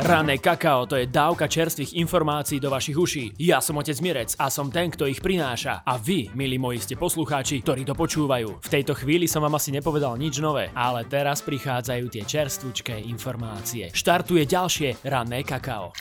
Rané kakao to je dávka čerstvých informácií do vašich uší. Ja som otec Mirec a som ten, kto ich prináša. A vy, milí moji, ste poslucháči, ktorí to počúvajú. V tejto chvíli som vám asi nepovedal nič nové, ale teraz prichádzajú tie čerstvučké informácie. Štartuje ďalšie Rané kakao.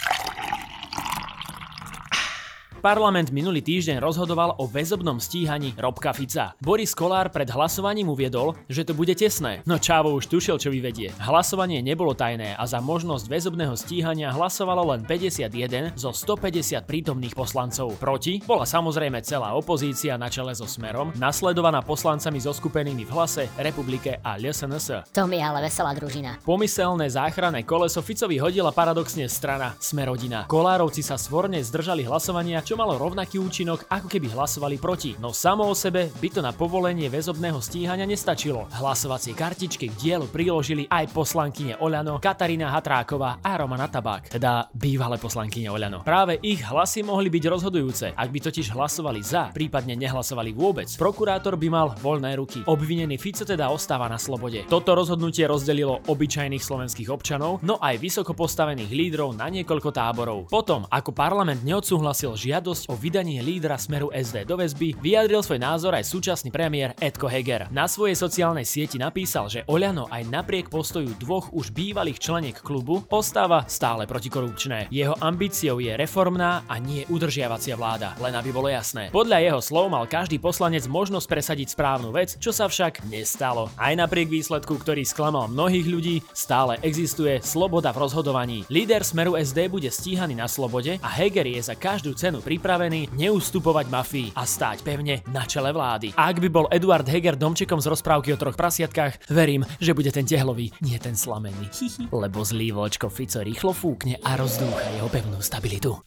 Parlament minulý týždeň rozhodoval o väzobnom stíhaní Robka Fica. Boris Kolár pred hlasovaním uviedol, že to bude tesné, no Čávo už tušil, čo vyvedie. Hlasovanie nebolo tajné a za možnosť väzobného stíhania hlasovalo len 51 zo 150 prítomných poslancov. Proti bola samozrejme celá opozícia na čele so Smerom, nasledovaná poslancami zoskupenými v Hlase, Republike a LSNS. To mi ale veselá družina. Pomyselné záchranné koleso Ficovi hodila paradoxne strana Smerodina. Kolárovci sa svorne zdržali hlasovania, čo malo rovnaký účinok, ako keby hlasovali proti. No samo o sebe by to na povolenie väzobného stíhania nestačilo. Hlasovacie kartičky k dielu priložili aj poslankyne Oľano, Katarína Hatráková a Romana Tabák, teda bývalé poslankyne Oľano. Práve ich hlasy mohli byť rozhodujúce. Ak by totiž hlasovali za, prípadne nehlasovali vôbec, prokurátor by mal voľné ruky. Obvinený Fico teda ostáva na slobode. Toto rozhodnutie rozdelilo obyčajných slovenských občanov, no aj vysoko postavených lídrov na niekoľko táborov. Potom, ako parlament neodsúhlasil žiadne žiadosť o vydanie lídra smeru SD do väzby, vyjadril svoj názor aj súčasný premiér Edko Heger. Na svojej sociálnej sieti napísal, že Oľano aj napriek postoju dvoch už bývalých členiek klubu ostáva stále protikorupčné. Jeho ambíciou je reformná a nie udržiavacia vláda, len aby bolo jasné. Podľa jeho slov mal každý poslanec možnosť presadiť správnu vec, čo sa však nestalo. Aj napriek výsledku, ktorý sklamal mnohých ľudí, stále existuje sloboda v rozhodovaní. Líder smeru SD bude stíhaný na slobode a Heger je za každú cenu pripravení neustupovať mafii a stáť pevne na čele vlády. A ak by bol Eduard Heger domčekom z rozprávky o troch prasiatkách, verím, že bude ten tehlový, nie ten slamený. Lebo zlý vočko Fico rýchlo fúkne a rozdúcha jeho pevnú stabilitu.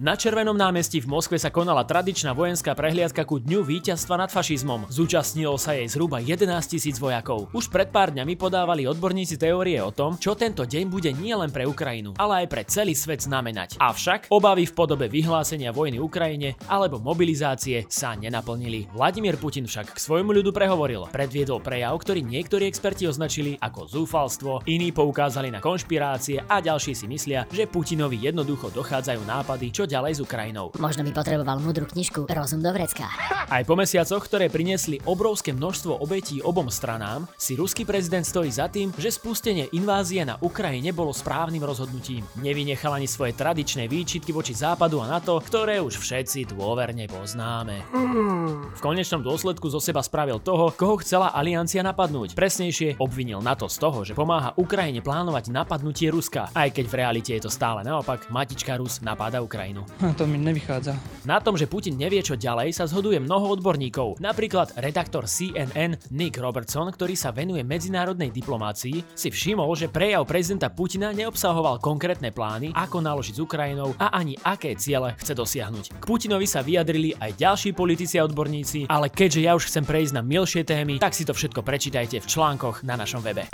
Na Červenom námestí v Moskve sa konala tradičná vojenská prehliadka ku dňu víťazstva nad fašizmom. Zúčastnilo sa jej zhruba 11 tisíc vojakov. Už pred pár dňami podávali odborníci teórie o tom, čo tento deň bude nielen pre Ukrajinu, ale aj pre celý svet znamenať. Avšak obavy v podobe vyhlásenia vojny Ukrajine alebo mobilizácie sa nenaplnili. Vladimír Putin však k svojmu ľudu prehovoril. Predviedol prejav, ktorý niektorí experti označili ako zúfalstvo, iní poukázali na konšpirácie a ďalší si myslia, že Putinovi jednoducho dochádzajú nápady, čo čo ďalej s Ukrajinou. Možno by potreboval múdru knižku Rozum do vrecka. Aj po mesiacoch, ktoré priniesli obrovské množstvo obetí obom stranám, si ruský prezident stojí za tým, že spustenie invázie na Ukrajine bolo správnym rozhodnutím. Nevynechal ani svoje tradičné výčitky voči Západu a NATO, ktoré už všetci dôverne poznáme. V konečnom dôsledku zo seba spravil toho, koho chcela aliancia napadnúť. Presnejšie obvinil NATO z toho, že pomáha Ukrajine plánovať napadnutie Ruska, aj keď v realite je to stále naopak, matička Rus napáda Ukrajinu krajinu. To mi nevychádza. Na tom, že Putin nevie čo ďalej, sa zhoduje mnoho odborníkov. Napríklad redaktor CNN Nick Robertson, ktorý sa venuje medzinárodnej diplomácii, si všimol, že prejav prezidenta Putina neobsahoval konkrétne plány, ako naložiť s Ukrajinou a ani aké ciele chce dosiahnuť. K Putinovi sa vyjadrili aj ďalší politici a odborníci, ale keďže ja už chcem prejsť na milšie témy, tak si to všetko prečítajte v článkoch na našom webe.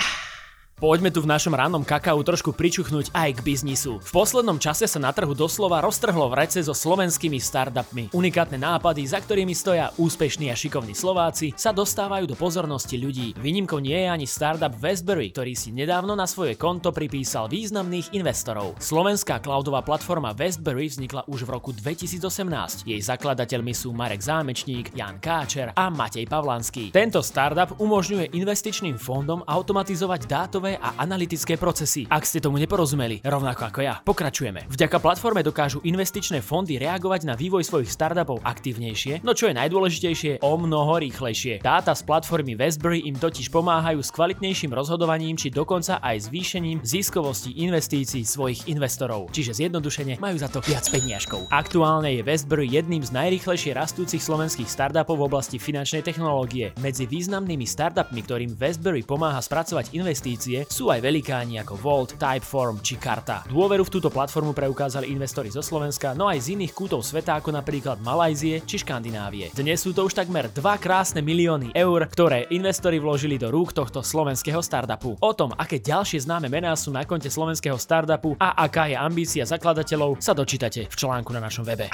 Poďme tu v našom rannom kakao trošku pričuchnúť aj k biznisu. V poslednom čase sa na trhu doslova roztrhlo vrece so slovenskými startupmi. Unikátne nápady, za ktorými stoja úspešní a šikovní Slováci, sa dostávajú do pozornosti ľudí. Výnimkou nie je ani startup Westbury, ktorý si nedávno na svoje konto pripísal významných investorov. Slovenská cloudová platforma Westbury vznikla už v roku 2018. Jej zakladateľmi sú Marek Zámečník, Jan Káčer a Matej Pavlanský. Tento startup umožňuje investičným fondom automatizovať dátové dátové a analytické procesy. Ak ste tomu neporozumeli, rovnako ako ja, pokračujeme. Vďaka platforme dokážu investičné fondy reagovať na vývoj svojich startupov aktívnejšie, no čo je najdôležitejšie, o mnoho rýchlejšie. Dáta z platformy Westbury im totiž pomáhajú s kvalitnejším rozhodovaním či dokonca aj zvýšením ziskovosti investícií svojich investorov. Čiže zjednodušene majú za to viac peniažkov. Aktuálne je Westbury jedným z najrýchlejšie rastúcich slovenských startupov v oblasti finančnej technológie. Medzi významnými startupmi, ktorým Westbury pomáha spracovať investície, sú aj velikáni ako Volt, Typeform či Karta. Dôveru v túto platformu preukázali investori zo Slovenska, no aj z iných kútov sveta ako napríklad Malajzie či Škandinávie. Dnes sú to už takmer 2 krásne milióny eur, ktoré investori vložili do rúk tohto slovenského startupu. O tom, aké ďalšie známe mená sú na konte slovenského startupu a aká je ambícia zakladateľov, sa dočítate v článku na našom webe.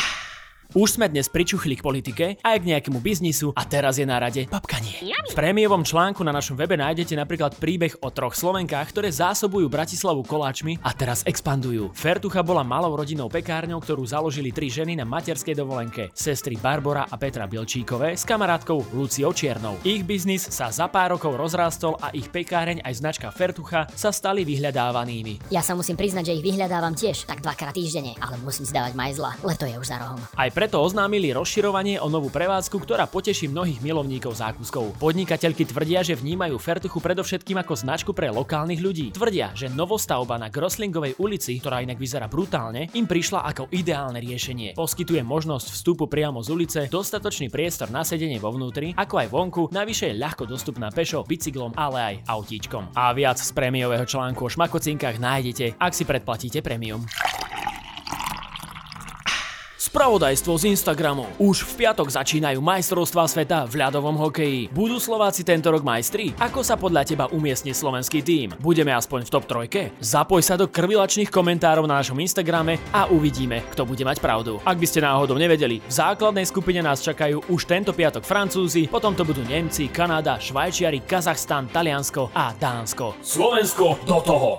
Už sme dnes pričuchli k politike, aj k nejakému biznisu a teraz je na rade papkanie. V prémiovom článku na našom webe nájdete napríklad príbeh o troch Slovenkách, ktoré zásobujú Bratislavu koláčmi a teraz expandujú. Fertucha bola malou rodinnou pekárňou, ktorú založili tri ženy na materskej dovolenke. Sestry Barbara a Petra Bilčíkové s kamarátkou Luciou Čiernou. Ich biznis sa za pár rokov rozrástol a ich pekáreň aj značka Fertucha sa stali vyhľadávanými. Ja sa musím priznať, že ich vyhľadávam tiež, tak dvakrát týždenne, ale musím si dávať majzla. Leto je už za rohom. Aj preto oznámili rozširovanie o novú prevádzku, ktorá poteší mnohých milovníkov zákuskov. Podnikateľky tvrdia, že vnímajú Fertuchu predovšetkým ako značku pre lokálnych ľudí. Tvrdia, že novostavba na Groslingovej ulici, ktorá inak vyzerá brutálne, im prišla ako ideálne riešenie. Poskytuje možnosť vstupu priamo z ulice, dostatočný priestor na sedenie vo vnútri, ako aj vonku, navyše je ľahko dostupná pešo, bicyklom, ale aj autíčkom. A viac z prémiového článku o šmakocinkách nájdete, ak si predplatíte premium. Spravodajstvo z Instagramu. Už v piatok začínajú majstrovstvá sveta v ľadovom hokeji. Budú Slováci tento rok majstri? Ako sa podľa teba umiestni slovenský tým? Budeme aspoň v top trojke? Zapoj sa do krvilačných komentárov na našom Instagrame a uvidíme, kto bude mať pravdu. Ak by ste náhodou nevedeli, v základnej skupine nás čakajú už tento piatok Francúzi, potom to budú Nemci, Kanada, Švajčiari, Kazachstan, Taliansko a Dánsko. Slovensko do toho!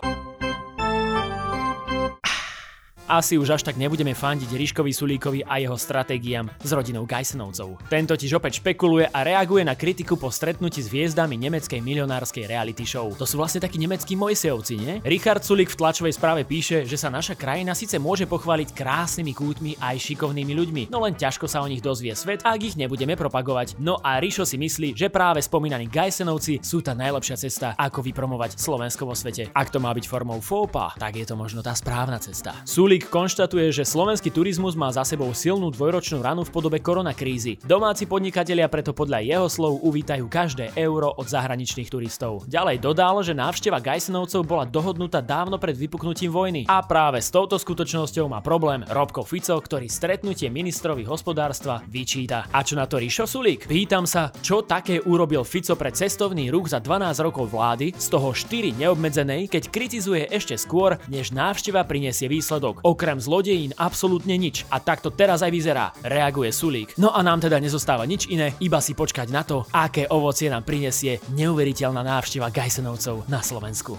Asi už až tak nebudeme fandiť Ríškovi Sulíkovi a jeho stratégiám s rodinou Geisenovcov. Ten totiž opäť špekuluje a reaguje na kritiku po stretnutí s hviezdami nemeckej milionárskej reality show. To sú vlastne takí nemeckí Mojsejovci, nie? Richard Sulík v tlačovej správe píše, že sa naša krajina síce môže pochváliť krásnymi kútmi aj šikovnými ľuďmi, no len ťažko sa o nich dozvie svet, ak ich nebudeme propagovať. No a Ríšo si myslí, že práve spomínaní Geisenovci sú tá najlepšia cesta, ako vypromovať Slovensko vo svete. Ak to má byť formou fópa, tak je to možno tá správna cesta. Sulík Sulík konštatuje, že slovenský turizmus má za sebou silnú dvojročnú ranu v podobe koronakrízy. Domáci podnikatelia preto podľa jeho slov uvítajú každé euro od zahraničných turistov. Ďalej dodal, že návšteva Gajsenovcov bola dohodnutá dávno pred vypuknutím vojny. A práve s touto skutočnosťou má problém Robko Fico, ktorý stretnutie ministrovi hospodárstva vyčíta. A čo na to Ríšo Sulík? Pýtam sa, čo také urobil Fico pre cestovný ruch za 12 rokov vlády, z toho 4 neobmedzenej, keď kritizuje ešte skôr, než návšteva prinesie výsledok. Okrem zlodejín absolútne nič. A takto teraz aj vyzerá, reaguje Sulík. No a nám teda nezostáva nič iné, iba si počkať na to, aké ovocie nám prinesie neuveriteľná návšteva Gajsenovcov na Slovensku.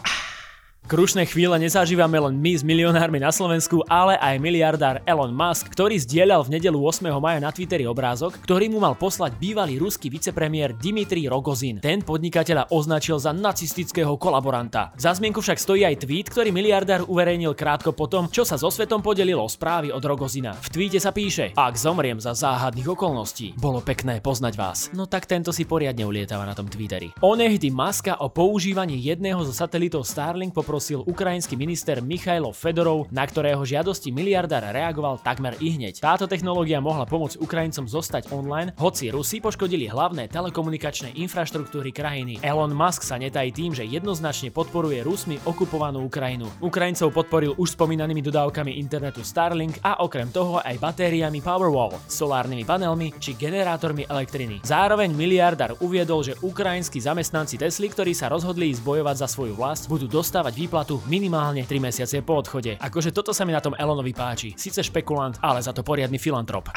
Krušné chvíle nezažívame len my s milionármi na Slovensku, ale aj miliardár Elon Musk, ktorý zdieľal v nedelu 8. maja na Twitteri obrázok, ktorý mu mal poslať bývalý ruský vicepremiér Dimitri Rogozin. Ten podnikateľa označil za nacistického kolaboranta. Za zmienku však stojí aj tweet, ktorý miliardár uverejnil krátko potom, čo sa so svetom podelilo správy od Rogozina. V tweete sa píše: Ak zomriem za záhadných okolností, bolo pekné poznať vás. No tak tento si poriadne ulietava na tom Twitteri. Onehdy Maska o používaní jedného zo satelitov Starlink poprosil poprosil ukrajinský minister Michailo Fedorov, na ktorého žiadosti miliardár reagoval takmer i hneď. Táto technológia mohla pomôcť Ukrajincom zostať online, hoci Rusi poškodili hlavné telekomunikačné infraštruktúry krajiny. Elon Musk sa netají tým, že jednoznačne podporuje Rusmi okupovanú Ukrajinu. Ukrajincov podporil už spomínanými dodávkami internetu Starlink a okrem toho aj batériami Powerwall, solárnymi panelmi či generátormi elektriny. Zároveň miliardár uviedol, že ukrajinskí zamestnanci Tesly, ktorí sa rozhodli ísť bojovať za svoju vlast, budú dostávať výplatu minimálne 3 mesiace po odchode. Akože toto sa mi na tom Elonovi páči. Sice špekulant, ale za to poriadny filantrop.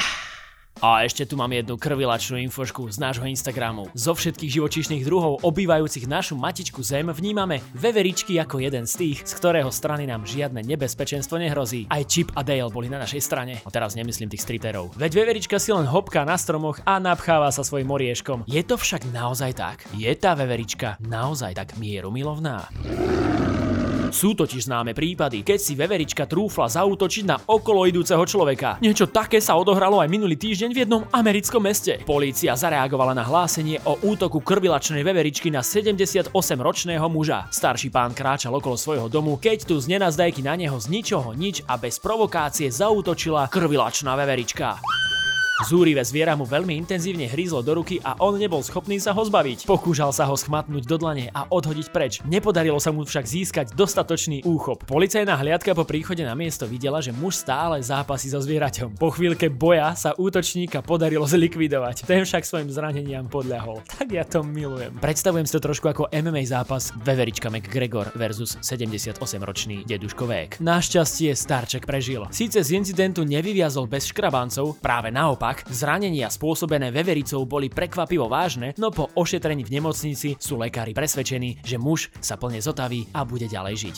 A ešte tu mám jednu krvilačnú infošku z nášho Instagramu. Zo všetkých živočíšnych druhov obývajúcich našu matičku Zem vnímame veveričky ako jeden z tých, z ktorého strany nám žiadne nebezpečenstvo nehrozí. Aj Chip a Dale boli na našej strane. A teraz nemyslím tých striterov. Veď veverička si len hopká na stromoch a napcháva sa svojim morieškom. Je to však naozaj tak? Je tá veverička naozaj tak mierumilovná? Sú totiž známe prípady, keď si veverička trúfla zautočiť na okolo idúceho človeka. Niečo také sa odohralo aj minulý týždeň v jednom americkom meste. Polícia zareagovala na hlásenie o útoku krvilačnej veveričky na 78-ročného muža. Starší pán kráčal okolo svojho domu, keď tu z nenazdajky na neho z ničoho nič a bez provokácie zautočila krvilačná veverička. Zúrivé zviera mu veľmi intenzívne hrízlo do ruky a on nebol schopný sa ho zbaviť. Pokúšal sa ho schmatnúť do dlane a odhodiť preč. Nepodarilo sa mu však získať dostatočný úchop. Policajná hliadka po príchode na miesto videla, že muž stále zápasí so zvieraťom. Po chvíľke boja sa útočníka podarilo zlikvidovať. Ten však svojim zraneniam podľahol. Tak ja to milujem. Predstavujem si to trošku ako MMA zápas Veverička McGregor versus 78-ročný deduško Vék. Našťastie Starček prežil. Síce z incidentu nevyviazol bez škrabancov, práve naopak, zranenia spôsobené vevericou boli prekvapivo vážne, no po ošetrení v nemocnici sú lekári presvedčení, že muž sa plne zotaví a bude ďalej žiť.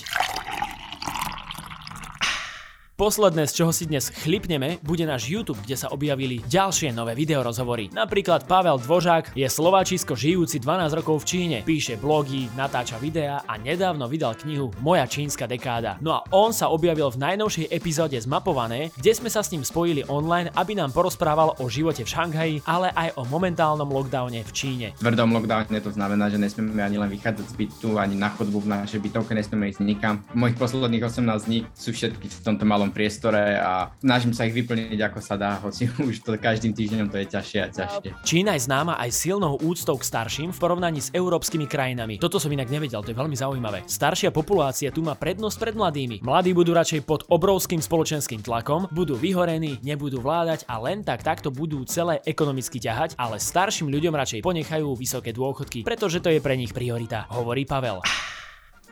Posledné, z čoho si dnes chlipneme, bude náš YouTube, kde sa objavili ďalšie nové videorozhovory. Napríklad Pavel Dvožák je Slováčisko žijúci 12 rokov v Číne, píše blogy, natáča videá a nedávno vydal knihu Moja čínska dekáda. No a on sa objavil v najnovšej epizóde Zmapované, kde sme sa s ním spojili online, aby nám porozprával o živote v Šanghaji, ale aj o momentálnom lockdowne v Číne. V tvrdom lockdowne to znamená, že nesmieme ani len vychádzať z bytu, ani na chodbu v našej bytovke, nesmieme ísť nikam. Mojich posledných 18 dní sú všetky v tomto malom priestore a snažím sa ich vyplniť ako sa dá, hoci už to každým týždňom to je ťažšie a ťažšie. Čína je známa aj silnou úctou k starším v porovnaní s európskymi krajinami. Toto som inak nevedel, to je veľmi zaujímavé. Staršia populácia tu má prednosť pred mladými. Mladí budú radšej pod obrovským spoločenským tlakom, budú vyhorení, nebudú vládať a len tak takto budú celé ekonomicky ťahať, ale starším ľuďom radšej ponechajú vysoké dôchodky, pretože to je pre nich priorita, hovorí Pavel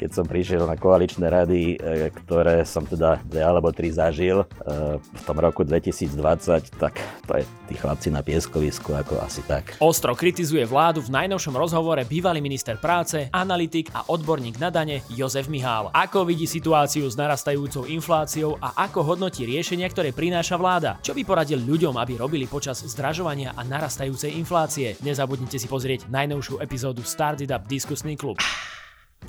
keď som prišiel na koaličné rady, e, ktoré som teda dve alebo tri zažil e, v tom roku 2020, tak to je tí chlapci na pieskovisku ako asi tak. Ostro kritizuje vládu v najnovšom rozhovore bývalý minister práce, analytik a odborník na dane Jozef Mihál. Ako vidí situáciu s narastajúcou infláciou a ako hodnotí riešenia, ktoré prináša vláda? Čo by poradil ľuďom, aby robili počas zdražovania a narastajúcej inflácie? Nezabudnite si pozrieť najnovšiu epizódu Started Up Diskusný klub.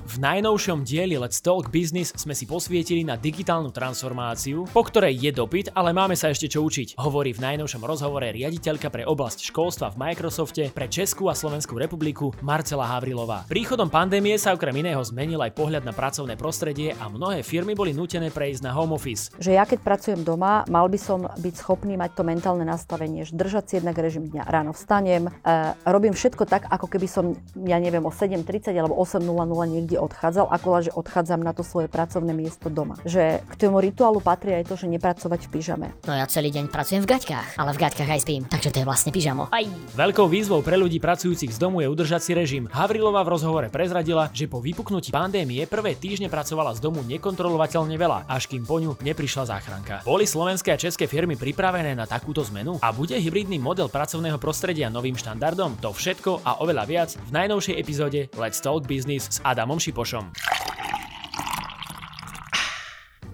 V najnovšom dieli Let's Talk Business sme si posvietili na digitálnu transformáciu, po ktorej je dopyt, ale máme sa ešte čo učiť, hovorí v najnovšom rozhovore riaditeľka pre oblasť školstva v Microsofte pre Českú a Slovenskú republiku Marcela Havrilová. Príchodom pandémie sa okrem iného zmenil aj pohľad na pracovné prostredie a mnohé firmy boli nutené prejsť na home office. Že ja keď pracujem doma, mal by som byť schopný mať to mentálne nastavenie, že držať si jednak režim dňa. Ráno vstanem, e, robím všetko tak, ako keby som, ja neviem, o 7.30 alebo 8.00 niekde odchádzal, ako že odchádzam na to svoje pracovné miesto doma. Že k tomu rituálu patrí aj to, že nepracovať v pyžame. No ja celý deň pracujem v gaťkách, ale v gaťkách aj spím, takže to je vlastne pyžamo. Aj. Veľkou výzvou pre ľudí pracujúcich z domu je udržať si režim. Havrilová v rozhovore prezradila, že po vypuknutí pandémie prvé týždne pracovala z domu nekontrolovateľne veľa, až kým po ňu neprišla záchranka. Boli slovenské a české firmy pripravené na takúto zmenu? A bude hybridný model pracovného prostredia novým štandardom? To všetko a oveľa viac v najnovšej epizóde Let's Talk Business s Adamom unë shqipo shumë.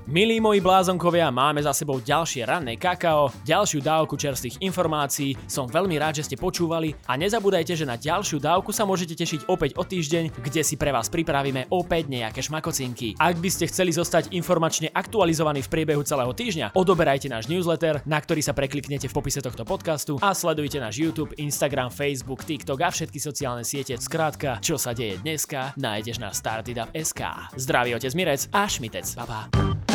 Milí moji blázonkovia, máme za sebou ďalšie ranné kakao, ďalšiu dávku čerstvých informácií, som veľmi rád, že ste počúvali a nezabúdajte, že na ďalšiu dávku sa môžete tešiť opäť o týždeň, kde si pre vás pripravíme opäť nejaké šmakocinky. Ak by ste chceli zostať informačne aktualizovaní v priebehu celého týždňa, odoberajte náš newsletter, na ktorý sa prekliknete v popise tohto podcastu a sledujte náš YouTube, Instagram, Facebook, TikTok a všetky sociálne siete. Skrátka, čo sa deje dneska, nájdeš na StartitUp.sk. Zdraví otec Mirec a Šmitec. Pa, pa.